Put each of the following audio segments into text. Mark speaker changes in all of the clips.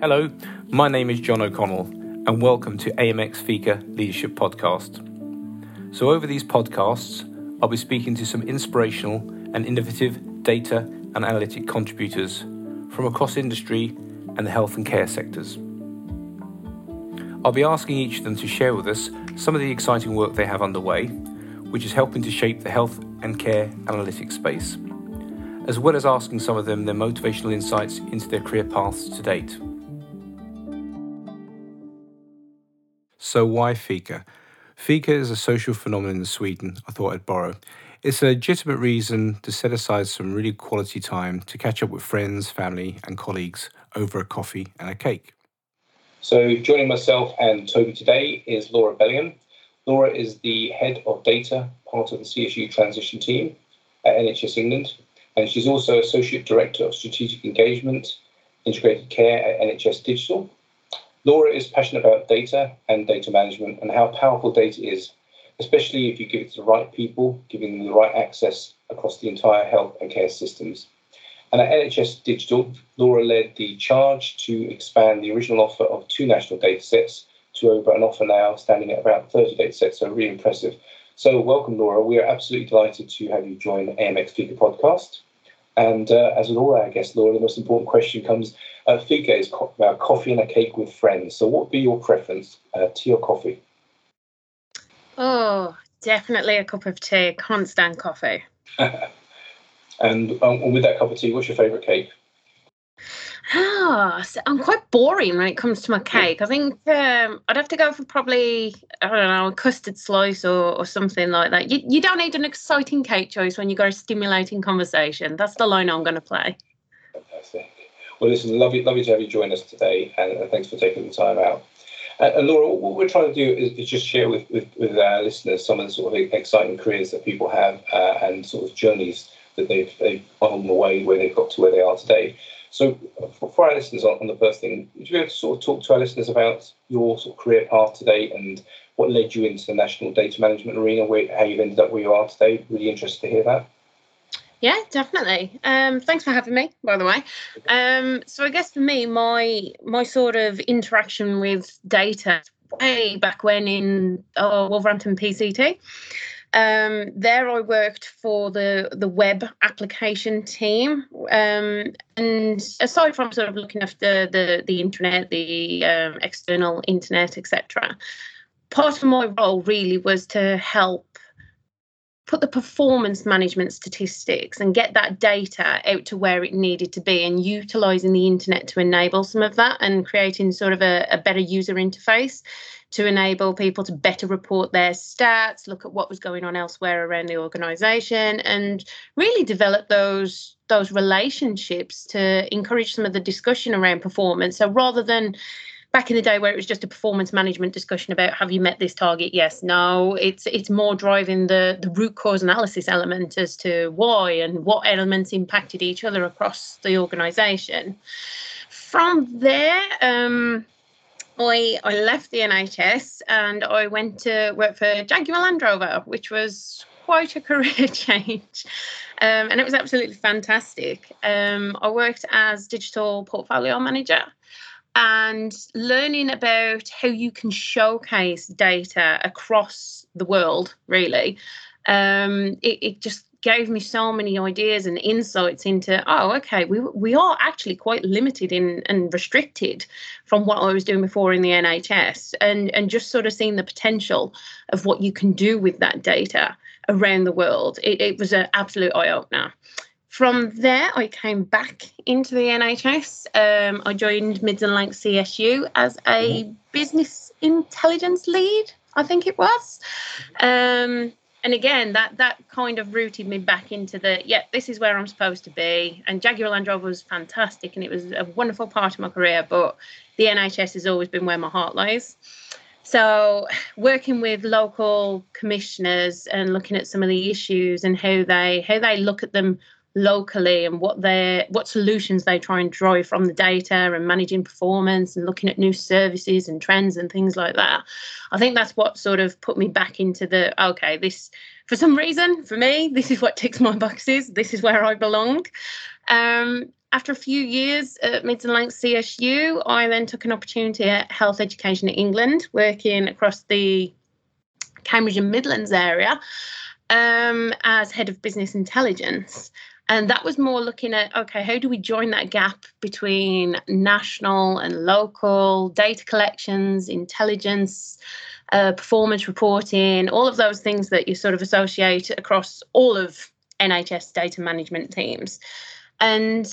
Speaker 1: Hello, my name is John O'Connell, and welcome to AMX Fika Leadership Podcast. So, over these podcasts, I'll be speaking to some inspirational and innovative data and analytic contributors from across industry and the health and care sectors. I'll be asking each of them to share with us some of the exciting work they have underway, which is helping to shape the health and care analytics space, as well as asking some of them their motivational insights into their career paths to date. So, why fika? Fika is a social phenomenon in Sweden, I thought I'd borrow. It's a legitimate reason to set aside some really quality time to catch up with friends, family, and colleagues over a coffee and a cake.
Speaker 2: So, joining myself and Toby today is Laura Bellingham. Laura is the head of data, part of the CSU transition team at NHS England, and she's also Associate Director of Strategic Engagement, Integrated Care at NHS Digital. Laura is passionate about data and data management and how powerful data is, especially if you give it to the right people, giving them the right access across the entire health and care systems. And at NHS Digital, Laura led the charge to expand the original offer of two national data sets to over an offer now standing at about 30 data sets, so really impressive. So, welcome, Laura. We are absolutely delighted to have you join the AMX Fika podcast. And uh, as with all our guests, Laura, the most important question comes uh, Fika is co- about coffee and a cake with friends. So, what would be your preference, uh, tea or coffee?
Speaker 3: Oh, definitely a cup of tea. Can't stand coffee.
Speaker 2: and um, with that cup of tea, what's your favourite cake?
Speaker 3: Ah, so I'm quite boring when it comes to my cake. I think um, I'd have to go for probably I don't know a custard slice or, or something like that. You you don't need an exciting cake choice when you've got a stimulating conversation. That's the line I'm going to play.
Speaker 2: Fantastic. Well, listen, lovely, lovely to have you join us today, and thanks for taking the time out. Uh, and Laura, what we're trying to do is, is just share with, with, with, our listeners some of the sort of exciting careers that people have uh, and sort of journeys that they've, they've on the way where they've got to where they are today. So, for, for our listeners on, on, the first thing, would you be able to sort of talk to our listeners about your sort of career path today and what led you into the national data management arena, where, how you've ended up where you are today? Really interested to hear that.
Speaker 3: Yeah, definitely. Um, thanks for having me, by the way. Um, so I guess for me, my my sort of interaction with data way back when in oh, Wolverhampton PCT. Um, there, I worked for the the web application team, um, and aside from sort of looking after the the internet, the um, external internet, etc., part of my role really was to help put the performance management statistics and get that data out to where it needed to be and utilizing the internet to enable some of that and creating sort of a, a, better user interface to enable people to better report their stats look at what was going on elsewhere around the organization and really develop those those relationships to encourage some of the discussion around performance. So rather than back in the day where it was just a performance management discussion about have you met this target yes no it's it's more driving the the root cause analysis element as to why and what elements impacted each other across the organization from there um, I, I left the NHS and I went to work for Jaguar Land Rover, which was quite a career change. Um, and it was absolutely fantastic. Um, I worked as digital portfolio manager and learning about how you can showcase data across the world, really. Um, it, it just gave me so many ideas and insights into oh okay we we are actually quite limited in and restricted from what I was doing before in the NHS and and just sort of seeing the potential of what you can do with that data around the world it, it was an absolute eye opener from there, I came back into the NHS. Um, I joined Mids and Lancs CSU as a mm-hmm. business intelligence lead, I think it was. Um, and again, that that kind of rooted me back into the yeah, this is where I'm supposed to be. And Jaguar Land Rover was fantastic, and it was a wonderful part of my career. But the NHS has always been where my heart lies. So, working with local commissioners and looking at some of the issues and how they how they look at them locally and what they what solutions they try and draw from the data and managing performance and looking at new services and trends and things like that. I think that's what sort of put me back into the okay this for some reason for me this is what ticks my boxes. This is where i belong. Um, after a few years at Mids and Lancs CSU, I then took an opportunity at Health Education in England, working across the Cambridge and Midlands area um, as head of business intelligence. And that was more looking at okay, how do we join that gap between national and local data collections, intelligence, uh, performance reporting, all of those things that you sort of associate across all of NHS data management teams. And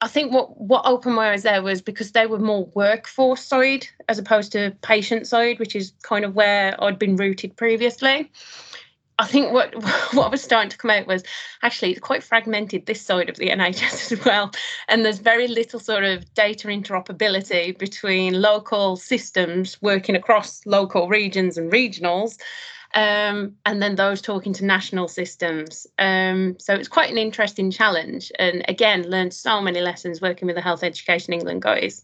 Speaker 3: I think what what opened my eyes there was because they were more workforce side as opposed to patient side, which is kind of where I'd been rooted previously. I think what what was starting to come out was actually it's quite fragmented this side of the NHS as well, and there's very little sort of data interoperability between local systems working across local regions and regionals, um, and then those talking to national systems. Um, so it's quite an interesting challenge, and again, learned so many lessons working with the Health Education England guys.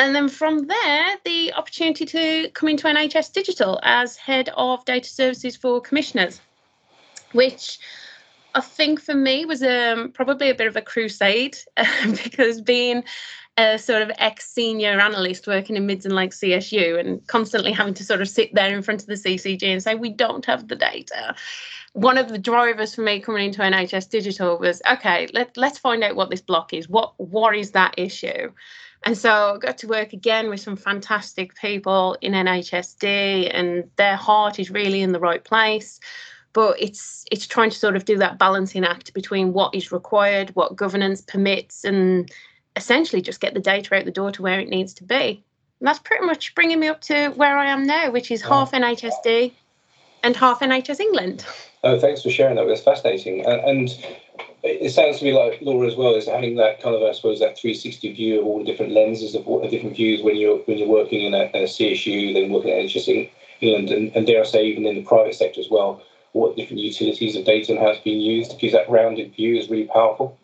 Speaker 3: And then from there, the opportunity to come into NHS Digital as head of data services for commissioners, which I think for me was um, probably a bit of a crusade because being a sort of ex senior analyst working in Mids and Lancs CSU and constantly having to sort of sit there in front of the CCG and say, we don't have the data. One of the drivers for me coming into NHS Digital was okay, let, let's find out what this block is. What what is that issue? And so I got to work again with some fantastic people in NHSD, and their heart is really in the right place. But it's it's trying to sort of do that balancing act between what is required, what governance permits, and essentially just get the data out the door to where it needs to be. And that's pretty much bringing me up to where I am now, which is half NHSD and half NHS England.
Speaker 2: Oh, thanks for sharing that. That's fascinating. And, and it sounds to me like Laura as well is having that kind of, I suppose, that 360 view of all the different lenses of all the different views when you're when you're working in a, a CSU, then working at NHS England, and, and dare I say even in the private sector as well, what different utilities of data and how it's being used, because that rounded view is really powerful.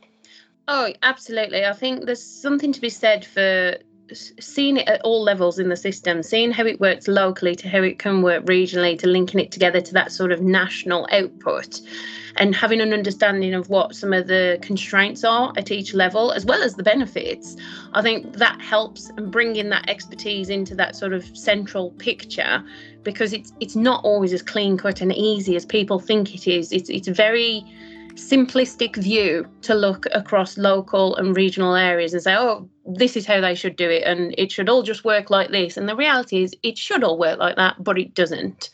Speaker 3: Oh, absolutely. I think there's something to be said for seeing it at all levels in the system, seeing how it works locally to how it can work regionally to linking it together to that sort of national output and having an understanding of what some of the constraints are at each level as well as the benefits. I think that helps and bringing that expertise into that sort of central picture because it's it's not always as clean cut and easy as people think it is. It's it's very simplistic view to look across local and regional areas and say, oh, this is how they should do it, and it should all just work like this. And the reality is, it should all work like that, but it doesn't.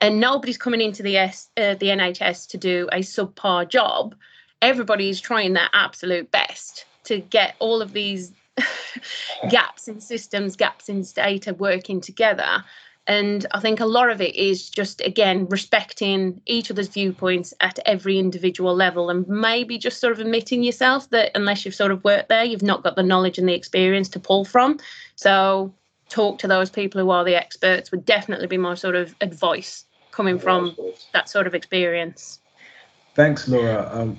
Speaker 3: And nobody's coming into the S, uh, the NHS to do a subpar job. Everybody's trying their absolute best to get all of these gaps in systems, gaps in data working together and I think a lot of it is just, again, respecting each other's viewpoints at every individual level and maybe just sort of admitting yourself that unless you've sort of worked there, you've not got the knowledge and the experience to pull from. So talk to those people who are the experts would definitely be my sort of advice coming from that sort of experience.
Speaker 4: Thanks, Laura. Um,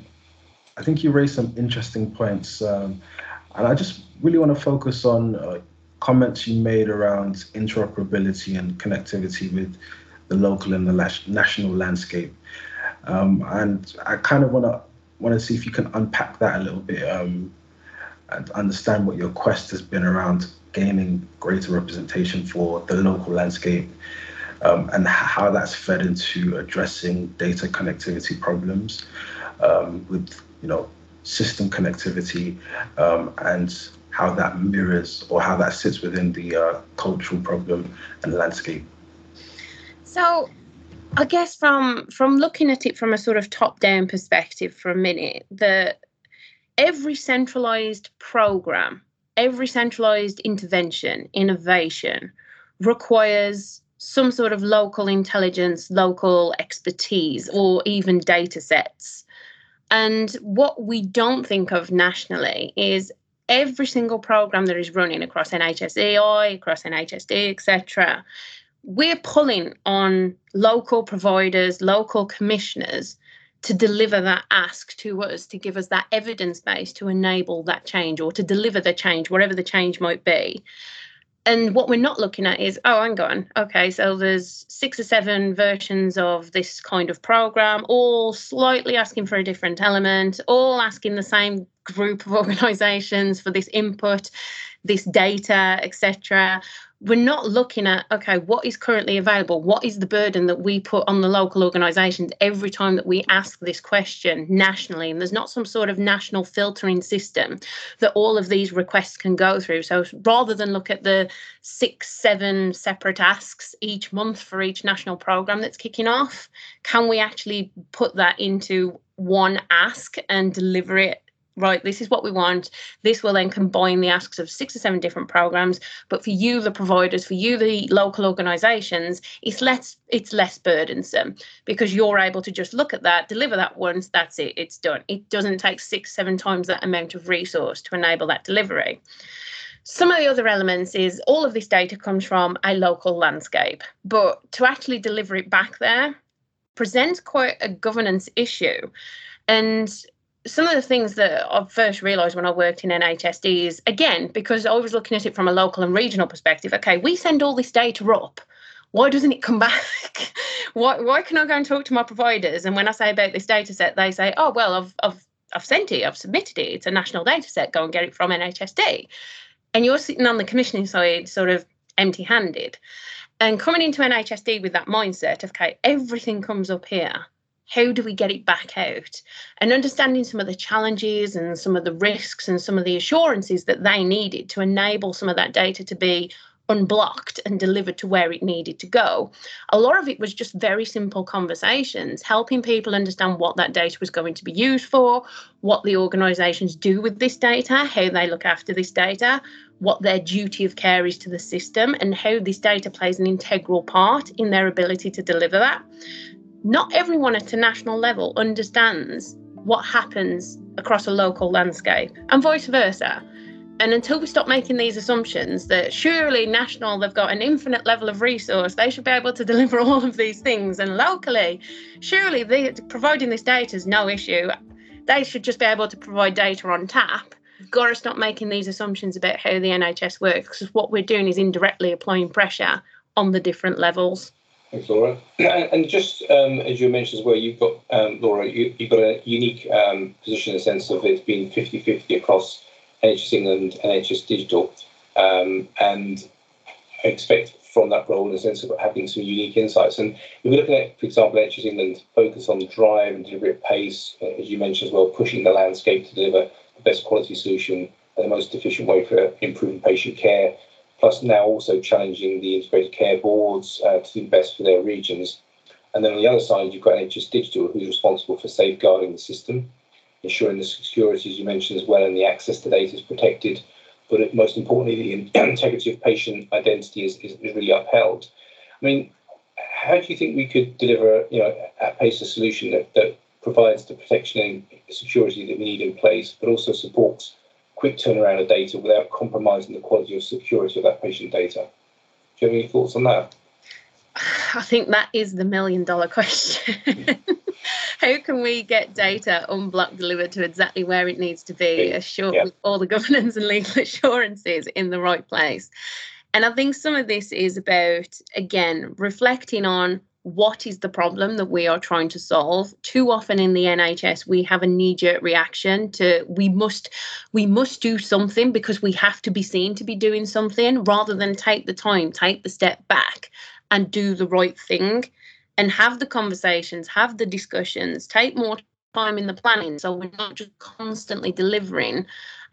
Speaker 4: I think you raised some interesting points. Um, and I just really want to focus on uh, comments you made around interoperability and connectivity with the local and the national landscape. Um, and I kind of want to want to see if you can unpack that a little bit um, and understand what your quest has been around gaining greater representation for the local landscape um, and how that's fed into addressing data connectivity problems um, with you know system connectivity um, and how that mirrors or how that sits within the uh, cultural problem and landscape?
Speaker 3: So, I guess from from looking at it from a sort of top down perspective for a minute, that every centralized program, every centralized intervention, innovation requires some sort of local intelligence, local expertise, or even data sets. And what we don't think of nationally is every single program that is running across NHSEI, across NHSD, etc., we're pulling on local providers, local commissioners to deliver that ask to us, to give us that evidence base to enable that change or to deliver the change, whatever the change might be. And what we're not looking at is, oh, hang on, okay, so there's six or seven versions of this kind of program, all slightly asking for a different element, all asking the same group of organizations for this input, this data, etc we're not looking at okay what is currently available? What is the burden that we put on the local organisations every time that we ask this question nationally? And there's not some sort of national filtering system that all of these requests can go through. So rather than look at the six seven separate asks each month for each national program that's kicking off can we actually put that into one ask and deliver it right, this is what we want. This will then combine the asks of six or seven different programs. But for you, the providers, for you, the local organizations, it's less it's less burdensome because you're able to just look at that, deliver that once, that's it, it's done. It doesn't take six, seven times that amount of resource to enable that delivery. Some of the other elements is all of this data comes from a local landscape, but to actually deliver it back there presents quite a governance issue. And some of the things that I first realised when I worked in NHSD is again because I was looking at it from a local and regional perspective. Okay, we send all this data up. Why doesn't it come back? why why can I go and talk to my providers? And when I say about this data set, they say, "Oh well, I've I've I've sent it, I've submitted it. It's a national data set. Go and get it from NHSD." And you're sitting on the commissioning side, sort of empty-handed. And coming into NHSD with that mindset of, okay, everything comes up here how do we get it back out and understanding some of the challenges and some of the risks and some of the assurances that they needed to enable some of that data to be unblocked and delivered to where it needed to go. A lot of it was just very simple conversations, helping people understand what that data was going to be used for, what the organisations do with this data, how they look after this data, what their duty of care is to the system, and how this data plays an integral part in their ability to deliver that not everyone at a national level understands what happens across a local landscape and vice versa. And until we stop making these assumptions that surely national, they've got an infinite level of resource, they should be able to deliver all of these things. And locally, surely they, providing this data is no issue. They should just be able to provide data on tap. We've got to stop making these assumptions about how the NHS works because what we're doing is indirectly applying pressure on the different levels.
Speaker 2: Thanks, Laura. And just um, as you mentioned as well, you've got, um, Laura, you, have got a unique um, position in the sense of it being 50 50 across NHS England and NHS Digital. Um, and I expect from that role in the sense of having some unique insights. And if we're looking at, for example, NHS England, focus on drive and delivery at pace, uh, as you mentioned as well, pushing the landscape to deliver the best quality solution and the most efficient way for improving patient care plus now also challenging the integrated care boards uh, to do best for their regions. And then on the other side, you've got NHS Digital, who's responsible for safeguarding the system, ensuring the security, as you mentioned as well, and the access to data is protected. But most importantly, the integrity of patient identity is, is, really upheld. I mean, how do you think we could deliver, you know, at pace a solution that, that provides the protection and security that we need in place, but also supports quick turnaround of data without compromising the quality or security of that patient data. Do you have any thoughts on that?
Speaker 3: I think that is the million dollar question. How can we get data unblocked delivered to exactly where it needs to be, assured yeah. with all the governance and legal assurances in the right place? And I think some of this is about, again, reflecting on what is the problem that we are trying to solve? Too often in the nhs we have a knee-jerk reaction to we must we must do something because we have to be seen to be doing something rather than take the time take the step back and do the right thing and have the conversations have the discussions take more time in the planning so we're not just constantly delivering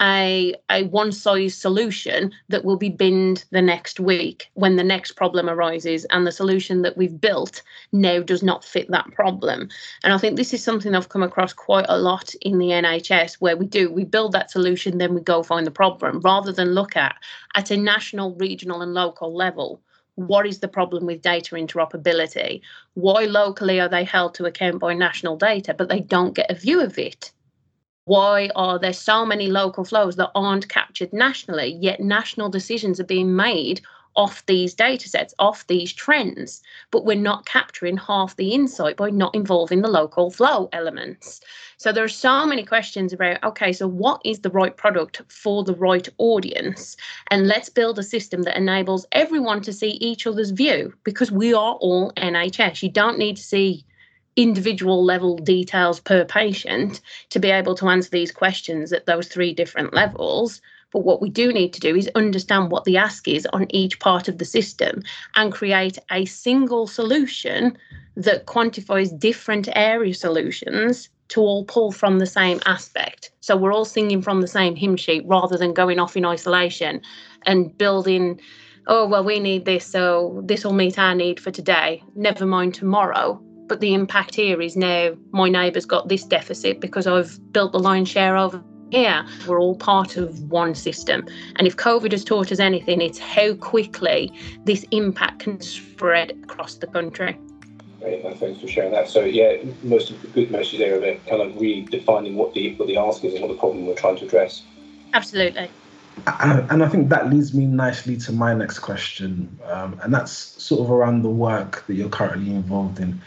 Speaker 3: a, a one size solution that will be binned the next week when the next problem arises and the solution that we've built now does not fit that problem. And I think this is something I've come across quite a lot in the NHS where we do, we build that solution, then we go find the problem rather than look at at a national, regional, and local level what is the problem with data interoperability? Why locally are they held to account by national data, but they don't get a view of it? Why are there so many local flows that aren't captured nationally, yet national decisions are being made off these data sets, off these trends, but we're not capturing half the insight by not involving the local flow elements. So there are so many questions about okay, so what is the right product for the right audience? And let's build a system that enables everyone to see each other's view because we are all NHS. You don't need to see individual level details per patient to be able to answer these questions at those three different levels. But what we do need to do is understand what the ask is on each part of the system and create a single solution that quantifies different area solutions to all pull from the same aspect. So we're all singing from the same hymn sheet rather than going off in isolation and building, oh, well, we need this, so this will meet our need for today, never mind tomorrow. But the impact here is now my neighbour's got this deficit because I've built the lion's share over here. We're all part of one system. And if COVID has taught us anything, it's how quickly this impact can spread across the country.
Speaker 2: Great, thanks for sharing that. So yeah, most of the good message there about kind of redefining what the what the ask is and what the problem we're trying to address.
Speaker 3: Absolutely.
Speaker 4: And I think that leads me nicely to my next question, um, and that's sort of around the work that you're currently involved in.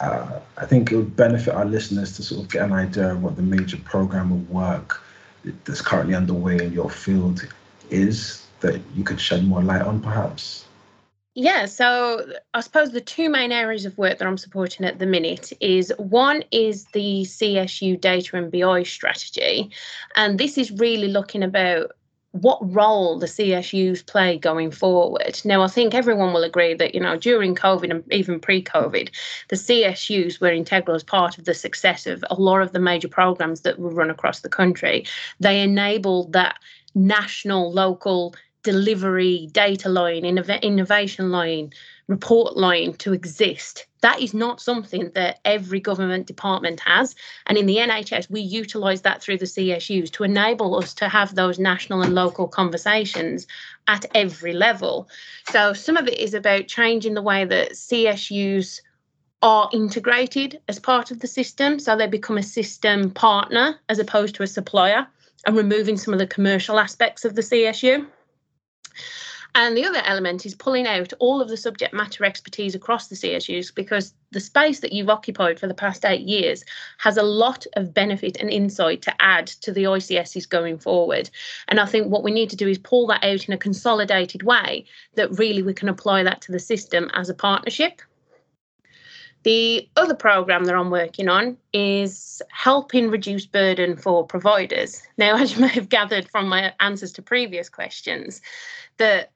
Speaker 4: Uh, I think it would benefit our listeners to sort of get an idea of what the major program of work that's currently underway in your field is that you could shed more light on, perhaps.
Speaker 3: Yeah, so I suppose the two main areas of work that I'm supporting at the minute is one is the CSU data and BI strategy. And this is really looking about what role the CSUs play going forward. Now, I think everyone will agree that, you know, during COVID and even pre COVID, the CSUs were integral as part of the success of a lot of the major programs that were run across the country. They enabled that national, local, delivery data line, innov- innovation line, report line to exist. That is not something that every government department has. And in the NHS, we utilise that through the CSUs to enable us to have those national and local conversations at every level. So some of it is about changing the way that CSUs are integrated as part of the system. So they become a system partner as opposed to a supplier and removing some of the commercial aspects of the CSU. And the other element is pulling out all of the subject matter expertise across the CSUs because the space that you've occupied for the past eight years has a lot of benefit and insight to add to the ICSs going forward. And I think what we need to do is pull that out in a consolidated way that really we can apply that to the system as a partnership. The other program that I'm working on is helping reduce burden for providers. Now, as you may have gathered from my answers to previous questions, that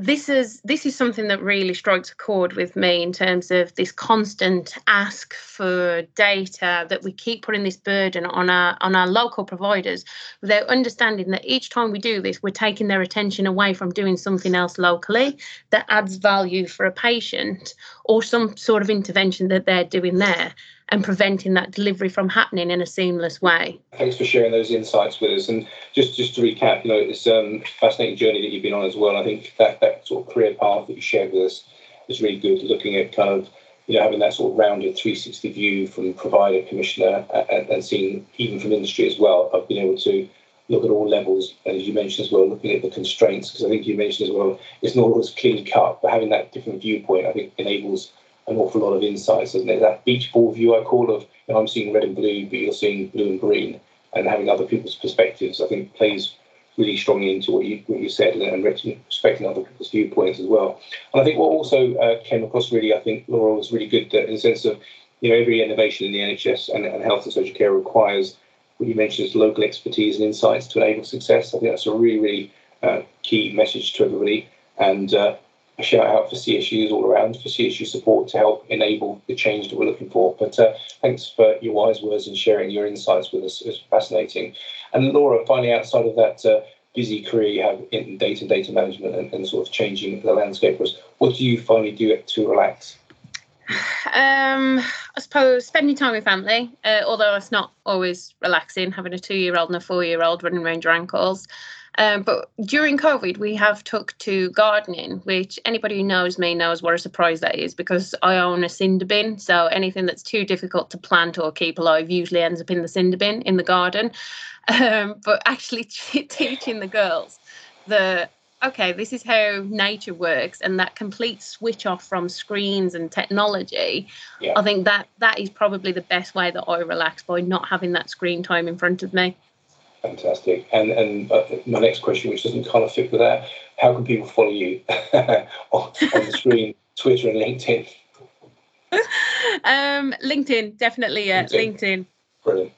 Speaker 3: this is this is something that really strikes a chord with me in terms of this constant ask for data that we keep putting this burden on our on our local providers. Without understanding that each time we do this we're taking their attention away from doing something else locally that adds value for a patient or some sort of intervention that they're doing there and preventing that delivery from happening in a seamless way.
Speaker 2: Thanks for sharing those insights with us. And just just to recap, you know, it's um, a fascinating journey that you've been on as well. I think that that sort of career path that you shared with us is really good. Looking at kind of you know having that sort of rounded 360 view from provider, commissioner, and, and seeing even from industry as well. of being able to look at all levels, and as you mentioned as well, looking at the constraints, because I think you mentioned as well, it's not always clean cut, but having that different viewpoint, I think, enables an awful lot of insights, isn't it? That beach ball view I call of, you know, I'm seeing red and blue, but you're seeing blue and green, and having other people's perspectives, I think plays really strongly into what you what you said and, and respecting other people's viewpoints as well. And I think what also uh, came across really, I think Laura was really good in the sense of, you know, every innovation in the NHS and, and health and social care requires what you mentioned is local expertise and insights to enable success. I think that's a really, really uh, key message to everybody. And uh, a shout out for CSUs all around for CSU support to help enable the change that we're looking for. But uh, thanks for your wise words and sharing your insights with us. It's fascinating. And Laura, finally, outside of that uh, busy career you have in data and data management and, and sort of changing the landscape, was what do you finally do to relax?
Speaker 3: Um, I suppose spending time with family, uh, although it's not always relaxing, having a two-year-old and a four-year-old running around your ankles. Um, but during COVID, we have took to gardening, which anybody who knows me knows what a surprise that is because I own a cinder bin. So anything that's too difficult to plant or keep alive usually ends up in the cinder bin in the garden. Um, but actually teaching the girls the okay, this is how nature works, and that complete switch off from screens and technology, yeah. I think that that is probably the best way that I relax by not having that screen time in front of me.
Speaker 2: Fantastic. And and uh, my next question, which doesn't kind of fit with that, how can people follow you on, on the screen, Twitter and LinkedIn?
Speaker 3: um, LinkedIn, definitely. Yeah, LinkedIn. LinkedIn.
Speaker 2: Brilliant.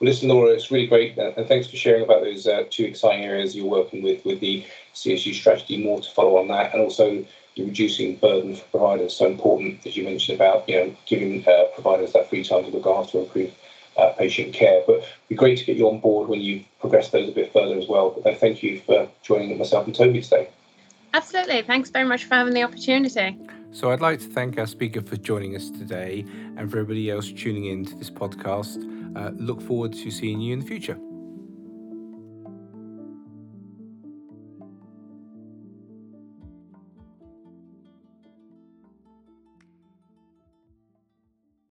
Speaker 2: Well, listen, Laura, it's really great, uh, and thanks for sharing about those uh, two exciting areas you're working with with the CSU strategy. More to follow on that, and also the reducing burden for providers. So important, as you mentioned about you know giving uh, providers that free time to look after, improve uh, patient care. But it'd be great to get you on board when you progress those a bit further as well. But thank you for joining myself and Toby today.
Speaker 3: Absolutely. Thanks very much for having the opportunity.
Speaker 1: So I'd like to thank our speaker for joining us today and for everybody else tuning in to this podcast. Uh, look forward to seeing you in the future.